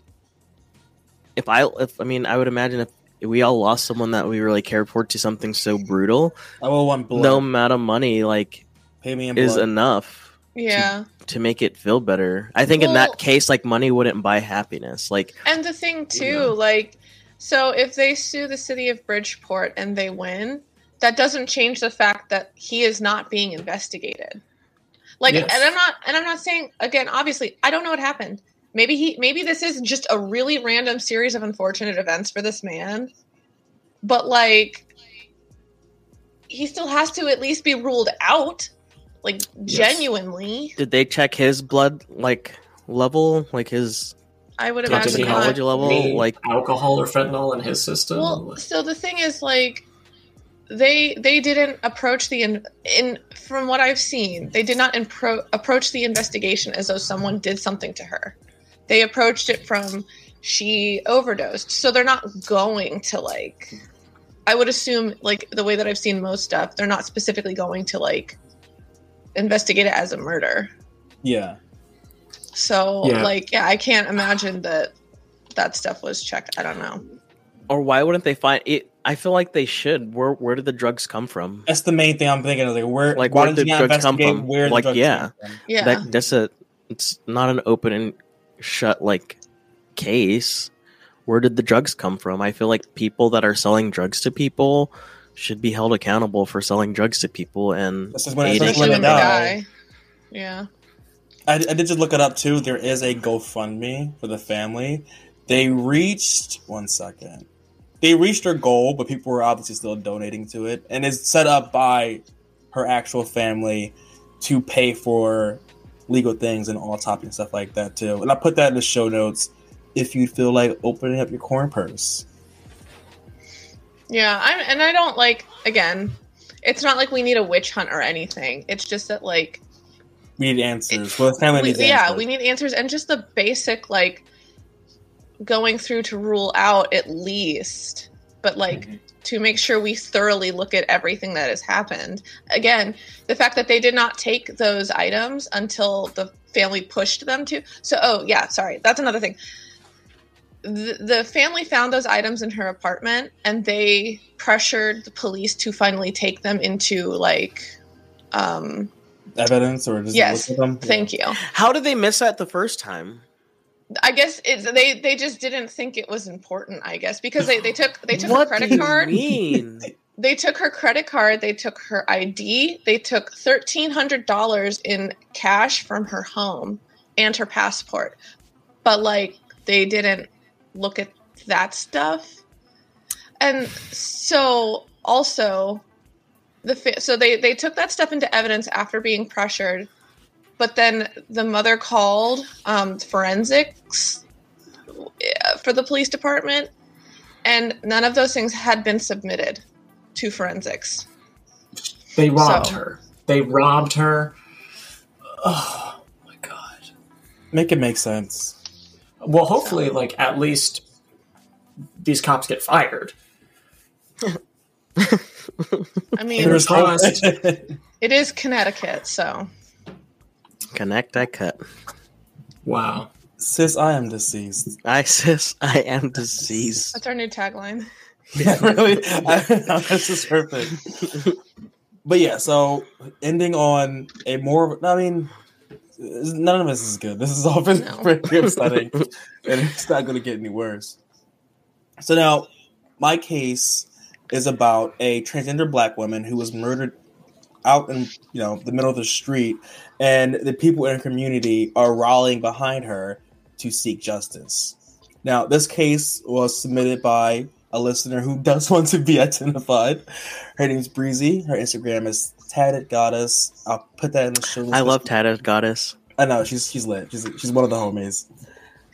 If I, if I mean, I would imagine if we all lost someone that we really cared for to something so brutal,
I will want blood.
no amount of money like
Pay me in
is
blood.
enough
yeah
to make it feel better. I think in that case, like money wouldn't buy happiness. Like
And the thing too,
Yeah.
like, so if they sue the city of Bridgeport and they win, that doesn't change the fact that he is not being investigated. Like,
Yes.
and I'm not, and I'm not saying again. Obviously, I don't know what happened. Maybe he, maybe this is just a really random series of unfortunate events for this man. But like, he still has to at least be ruled out, like genuinely.
Did they check his blood like level, like his
I would imagine
he have
not.
toxicology level? Like
alcohol or fentanyl in his system?
Well, so the thing is, like, they they didn't approach the in, in from what I've seen, they did not impro- approach the investigation as though someone did something to her. They approached it from she overdosed, so they're not going to like. I would assume, like the way that I've seen most stuff, they're not specifically going to like investigate it as a murder.
Yeah.
So,
Yeah.
like, yeah, I can't imagine that that stuff was checked. I don't know.
or why wouldn't they find it? I feel like they should. Where where did the drugs come from?
That's the main thing I'm thinking. Is like, where,
Like,
why
where
did the
drugs come from?
where
Like, yeah.
from?
Yeah.
That that's a it's not an open and shut like case. Where did the drugs come from? I feel like people that are selling drugs to people should be held accountable for selling drugs to people and
This is when-
aiding
this when
when
it
the
died.
guy. Yeah.
I, I did just look it up too. There is a GoFundMe for the family. They reached one second. They reached their goal, but people were obviously still donating to it, and it's set up by her actual family to pay for legal things and autopsy and stuff like that too. And I put that in the show notes if you feel like opening up your corn purse.
Yeah, I'm, and I don't like again. It's not like we need a witch hunt or anything. It's just that like
We need answers. Well, the family
we,
needs
yeah,
answers.
we need answers and just the basic like going through to rule out at least, but like
Mhm.
to make sure we thoroughly look at everything that has happened. Again, the fact that they did not take those items until the family pushed them to. So, oh yeah, sorry, that's another thing. The, the family found those items in her apartment, and they pressured the police to finally take them into like, um,
evidence or just
yes,
look at them.
thank you.
how did they miss that the first time?
I guess it's they they just didn't think it was important. I guess because they, they took they took her
what
credit
do you
card.
mean? <laughs>
They took her credit card. They took her ID. They took thirteen hundred dollars in cash from her home and her passport. But like they didn't look at that stuff. And so also the fa- so they they took that stuff into evidence after being pressured but then the mother called um, forensics uh, for the police department and none of those things had been submitted to forensics
They robbed
So-
her. They robbed her. Oh my god.
Make it make sense.
Well, hopefully, like at least these cops get fired. <laughs>
i mean
Fingers
it is connecticut so
Connect, I cut.
Wow.
Sis, I am deceased.
I sis, I am deceased.
that's our new tagline <laughs>
Yeah, really. I, this is perfect. But yeah, so ending on a more. I mean, none of this is good. This is all been
No.
pretty upsetting, and it's not going to get any worse. So now, my case is about a transgender black woman who was murdered out in you know the middle of the street, and the people in her community are rallying behind her to seek justice. Now, this case was submitted by a listener who <laughs> does want to be identified. Her name's Breezy. Her Instagram is tatted goddess. I'll put that in the show.
I love Tatted Goddess.
I know she's she's lit. She's she's one of the homies,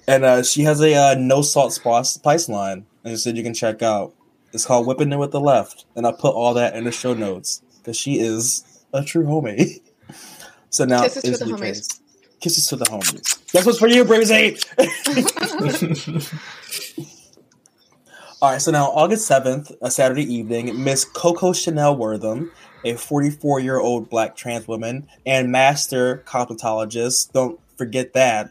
and uh, she has a uh, no salt spice, line, and she said you can check out. It's called whipping it with the left, and I'll put all that in the show notes because she is a true homie. <laughs> So now
Kisses to the homies.
case. Kisses to the homies. That's what's for you, Breezy. <laughs> All right, so now August 7th, a Saturday evening, Miss Coco Chanel Wortham, a 44 year old black trans woman and master cosmetologist, don't forget that,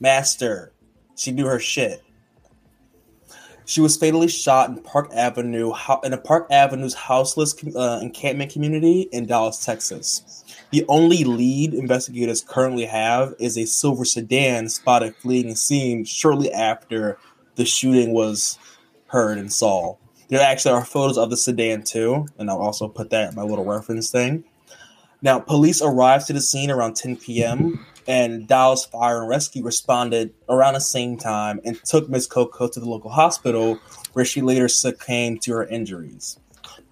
master, she knew her shit. She was fatally shot in Park Avenue, in a Park Avenue's houseless uh, encampment community in Dallas, Texas. The only lead investigators currently have is a silver sedan spotted fleeing the scene shortly after the shooting was heard and saw. There actually are photos of the sedan too, and I'll also put that in my little reference thing. Now, police arrived to the scene around 10 p.m. and Dallas Fire and Rescue responded around the same time and took Miss Coco to the local hospital where she later succumbed to her injuries.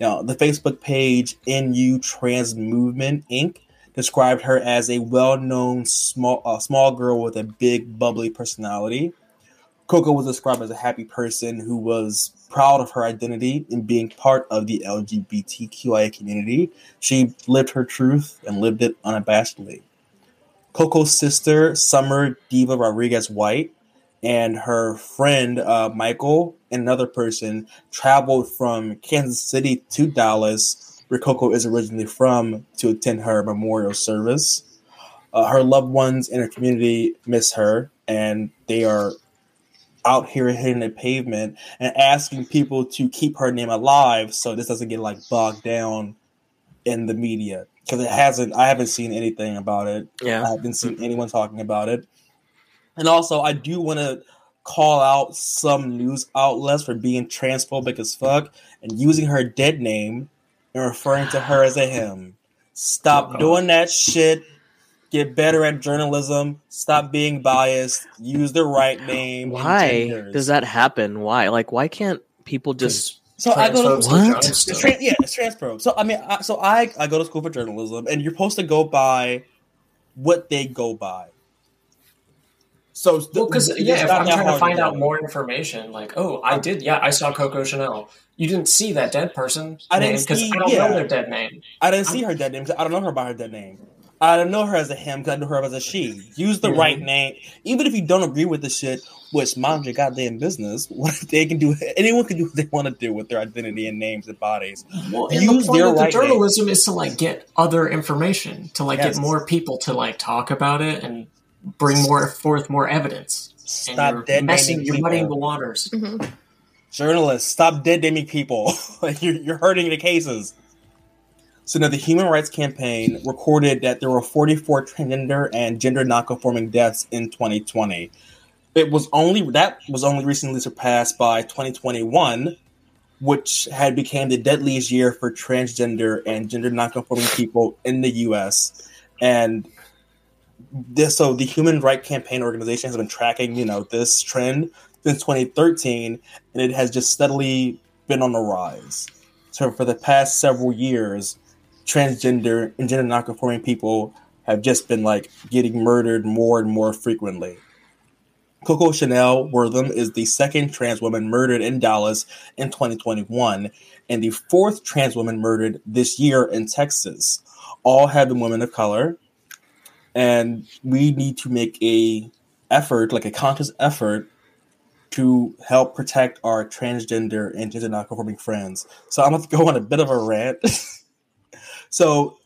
Now, the Facebook page NU Trans Movement Inc. described her as a well-known small uh, small girl with a big bubbly personality. Coco was described as a happy person who was proud of her identity and being part of the LGBTQIA community. She lived her truth and lived it unabashedly. Coco's sister, Summer Diva Rodriguez White, and her friend uh, Michael another person traveled from Kansas City to Dallas, where Coco is originally from, to attend her memorial service. Uh, her loved ones in her community miss her, and they are out here hitting the pavement and asking people to keep her name alive so this doesn't get like bogged down in the media because it hasn't i haven't seen anything about it
Yeah.
i haven't seen anyone talking about it and also i do want to call out some news outlets for being transphobic as fuck and using her dead name and referring to her as a him stop
Okay.
doing that shit get better at journalism stop being biased use the right name
Why does that happen? Why? Like, why can't people just?
So I go to
and
What?
jumps
it's
stuff.
yeah, it's transprobe. So I mean, I, so I I go to school for journalism, and you're supposed to go by what they go by. So
Well, because yeah, if I'm trying to find out more information, like, oh, I did, yeah, I saw Coco Chanel. You didn't see that dead person
I didn't
because
see-
I don't
yeah.
know their dead name.
I didn't see her dead name. I don't know her by her dead name. I don't know her as a him because I know her as a she. Use the
Mhm.
right name, even if you don't agree with the shit. Which mind your goddamn business. <laughs> What they can do? Anyone can do what they want to do with their identity and names and bodies.
Well, and
Use
the point of the
right name.
journalism is to like get other information, to like
Yes.
get more people to like talk about it and bring more forth more evidence.
Stop
you're
dead
messing,
naming
you're
people.
muddying the waters.
hmm
Journalists, stop dead naming people. like <laughs> you're, you're hurting the cases. So now the Human Rights Campaign recorded that there were 44 transgender and gender nonconforming deaths in 2020. It was only that was only recently surpassed by 2021, which had become the deadliest year for transgender and gender nonconforming people in the U.S. And this, so the Human Rights Campaign organization has been tracking, you know, this trend since 2013, and it has just steadily been on the rise. So for the past several years, transgender and gender nonconforming people have just been like getting murdered more and more frequently. Coco Chanel Wortham is the second trans woman murdered in Dallas in 2021, and the fourth trans woman murdered this year in Texas. All have been women of color, and we need to make a effort, like a conscious effort, to help protect our transgender and gender non-conforming friends. So I'm going to go on a bit of a rant. <laughs> so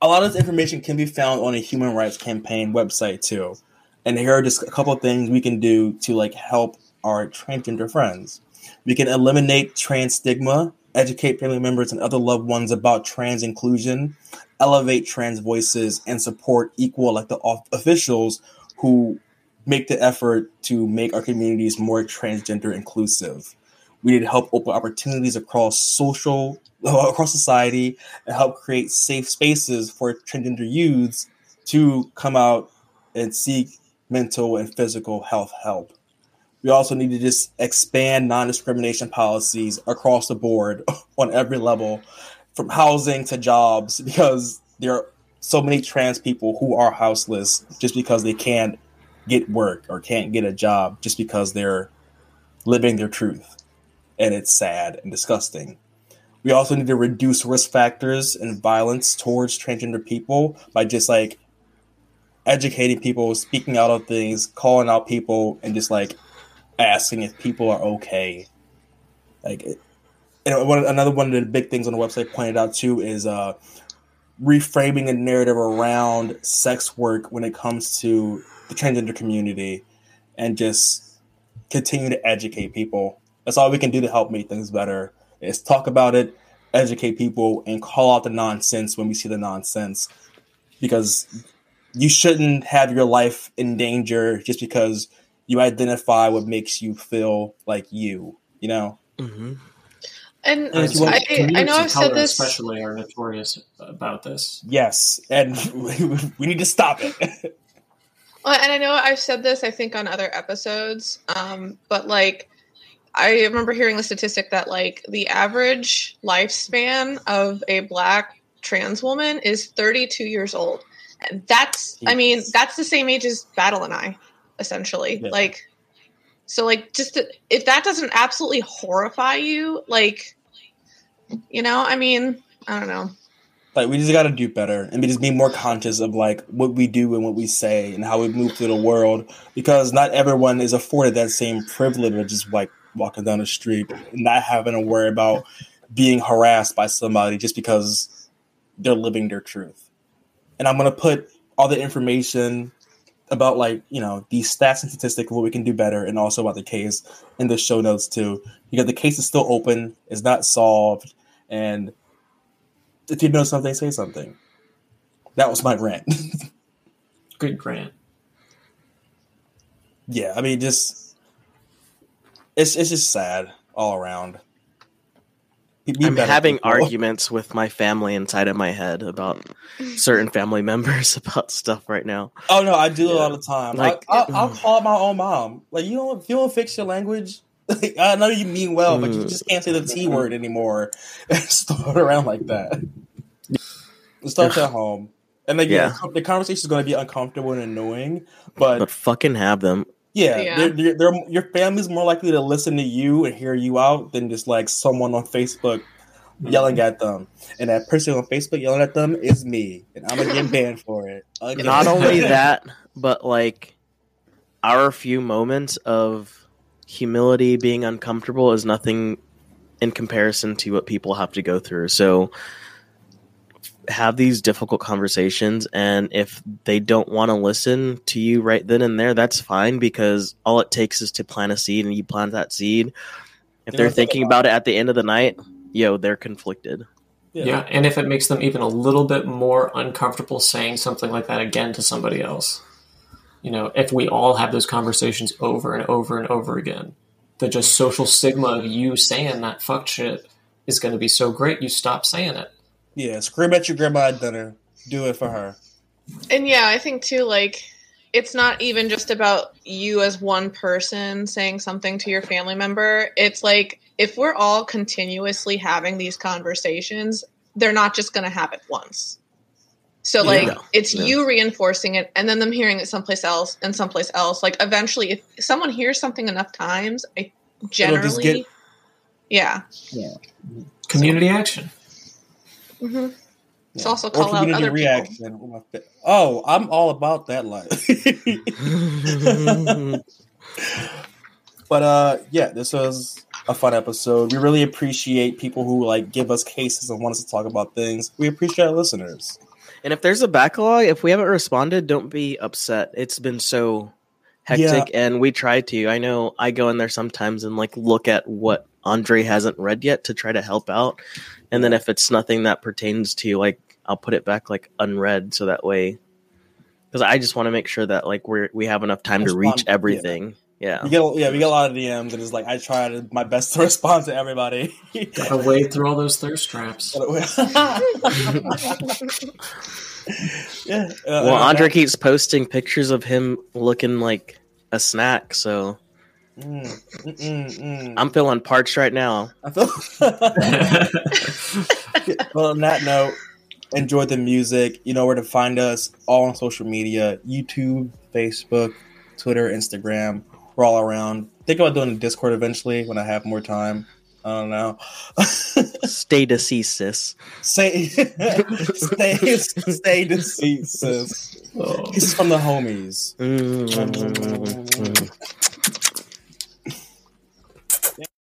a lot of this information can be found on a human rights campaign website too. And here are just a couple of things we can do to like help our transgender friends. We can eliminate trans stigma, educate family members and other loved ones about trans inclusion, elevate trans voices, and support equal elected off- officials who make the effort to make our communities more transgender inclusive. We need to help open opportunities across social, <laughs> across society, and help create safe spaces for transgender youths to come out and seek mental and physical health help. We also need to just expand non discrimination policies across the board <laughs> on every level, from housing to jobs, because there are so many trans people who are houseless just because they can't get work or can't get a job just because they're living their truth. And it's sad and disgusting. We also need to reduce risk factors and violence towards transgender people by just like educating people, speaking out of things, calling out people, and just like asking if people are okay. Like, and one, another one of the big things on the website pointed out too is uh, reframing a narrative around sex work when it comes to the transgender community, and just continue to educate people. That's all we can do to help make things better. Is talk about it, educate people, and call out the nonsense when we see the nonsense, because you shouldn't have your life in danger just because you identify what makes you feel like you. You know.
hmm
And
And if
I, I know I've said this.
especially are notorious about this.
Yes, and <laughs> we need to stop it. <laughs>
Well, and I know I've said this, I think, on other episodes, um, but like, I remember hearing the statistic that like the average lifespan of a black trans woman is 32 years old. And that's, I mean, that's the same age as Battle and I, essentially.
Yeah.
Like, so like, just to, if that doesn't absolutely horrify you, like, you know, I mean, I don't know.
like we just got to do better and just be more conscious of like what we do and what we say and how we move through the world because not everyone is afforded that same privilege of just like walking down the street and not having to worry about being harassed by somebody just because they're living their truth and i'm going to put all the information about like you know these stats and statistics of what we can do better and also about the case in the show notes too because the case is still open it's not solved and if you know something, say something. That was my rant. <laughs>
Good rant
yeah, I mean, just it's it's just sad all around.
I'm having
people. <laughs>
arguments with my family inside of my head about certain family <laughs> members about stuff right now.
Oh no, I do it all the time.
Like-
I, I'll, I'll call my own mom. Like you don't, if you don't fix your language. <laughs> Like, I know you mean well, but you
Mm.
just can't say the T word anymore. Throw it around like that. It starts at home, and like yeah,
Yeah.
the conversation is going to be uncomfortable and annoying. But
But fucking have them.
Yeah,
Yeah.
They're, they're, they're- your family's more likely to listen to you and hear you out than just like someone on Facebook yelling mm-hmm. at them. And that person on Facebook yelling at them is me, and I'm gonna get <laughs> banned for it. Again.
Not only <laughs> that, but like our few moments of humility being uncomfortable is nothing in comparison to what people have to go through. So have these difficult conversations and if they don't want to listen to you right then and there that's fine because all it takes is to plant a seed and you plant that seed if they're thinking about it at the end of the night yo they're conflicted
Yeah. and if it makes them even a little bit more uncomfortable saying something like that again to somebody else, you know, if we all have those conversations over and over and over again, the just social stigma of you saying that fuck shit is going to be so great, you stop saying it.
Yeah, scream at your grandma at dinner. Do it for her.
And yeah, I think too, like, it's not even just about you as one person saying something to your family member. It's like if we're all continuously having these conversations, they're not just going to happen once. So, like,
Yeah.
it's
Yeah.
you reinforcing it and then them hearing it someplace else and someplace else. Like, eventually, if someone hears something enough times, I generally,
get-
yeah.
Community action.
Hmm It's
Yeah.
also
Or
call out
community
other
reaction. with my fa- Oh, I'm all about that life. <laughs> but uh yeah, this was a fun episode. We really appreciate people who like give us cases and want us to talk about things. We appreciate our listeners.
And if there's a backlog, if we haven't responded, don't be upset. It's been so hectic and we try to. I know I go in there sometimes and like look at what Andre hasn't read yet to try to help out. And then if it's nothing that pertains to you, like I'll put it back like unread so that way cuz I just want to make sure that like we're we have enough time to
Respond-
reach everything. Yeah.
We get yeah, we get a lot of DMs and it's like I try to, my best to <laughs> respond to everybody.
Gotta wade through all those thirst traps. <laughs>
yeah. uh,
Well, Andre keeps posting pictures of him looking like a snack, so
mm, mm, mm, mm.
I'm feeling parched right now.
I feel- <laughs> well, on that note, enjoy the music. You know where to find us all on social media YouTube, Facebook, Twitter, Instagram. We're all around. Think about doing a Discord eventually when I have more time. I don't know. <laughs>
Stay deceased, sis.
Say, stay, stay deceased, sis.
Oh.
This is from the homies.
Mm.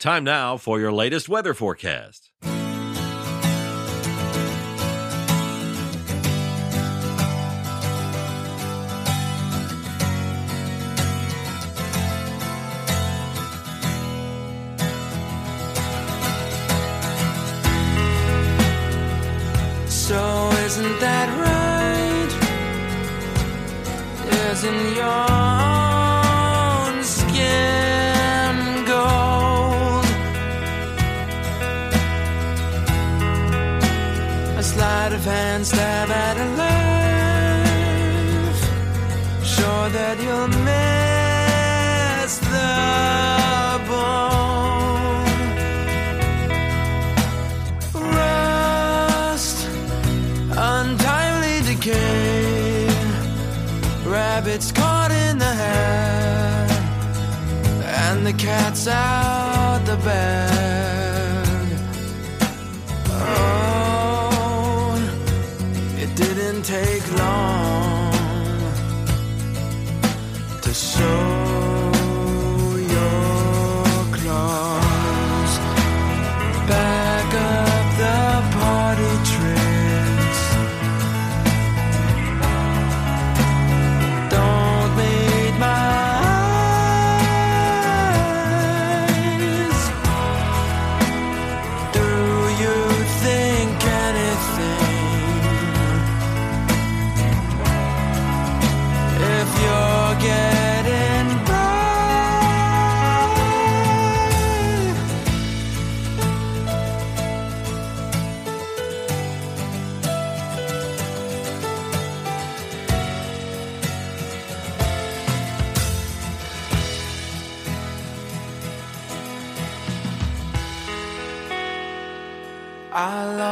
Time now for your latest weather forecast.
So isn't that right? Isn't your of hand stab at a life. Sure that you'll miss the bone. Rust, untimely decay, rabbits caught in the hair, and the cat's out the bag.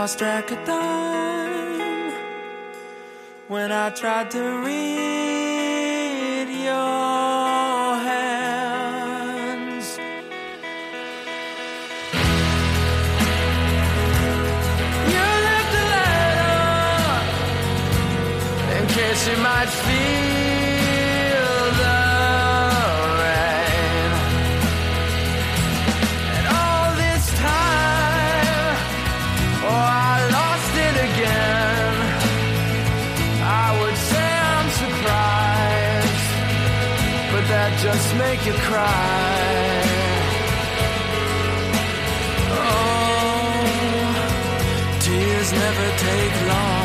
Lost track of time when I tried to read your hands. You left a letter in case you might feel just make you cry. Oh, tears never take long.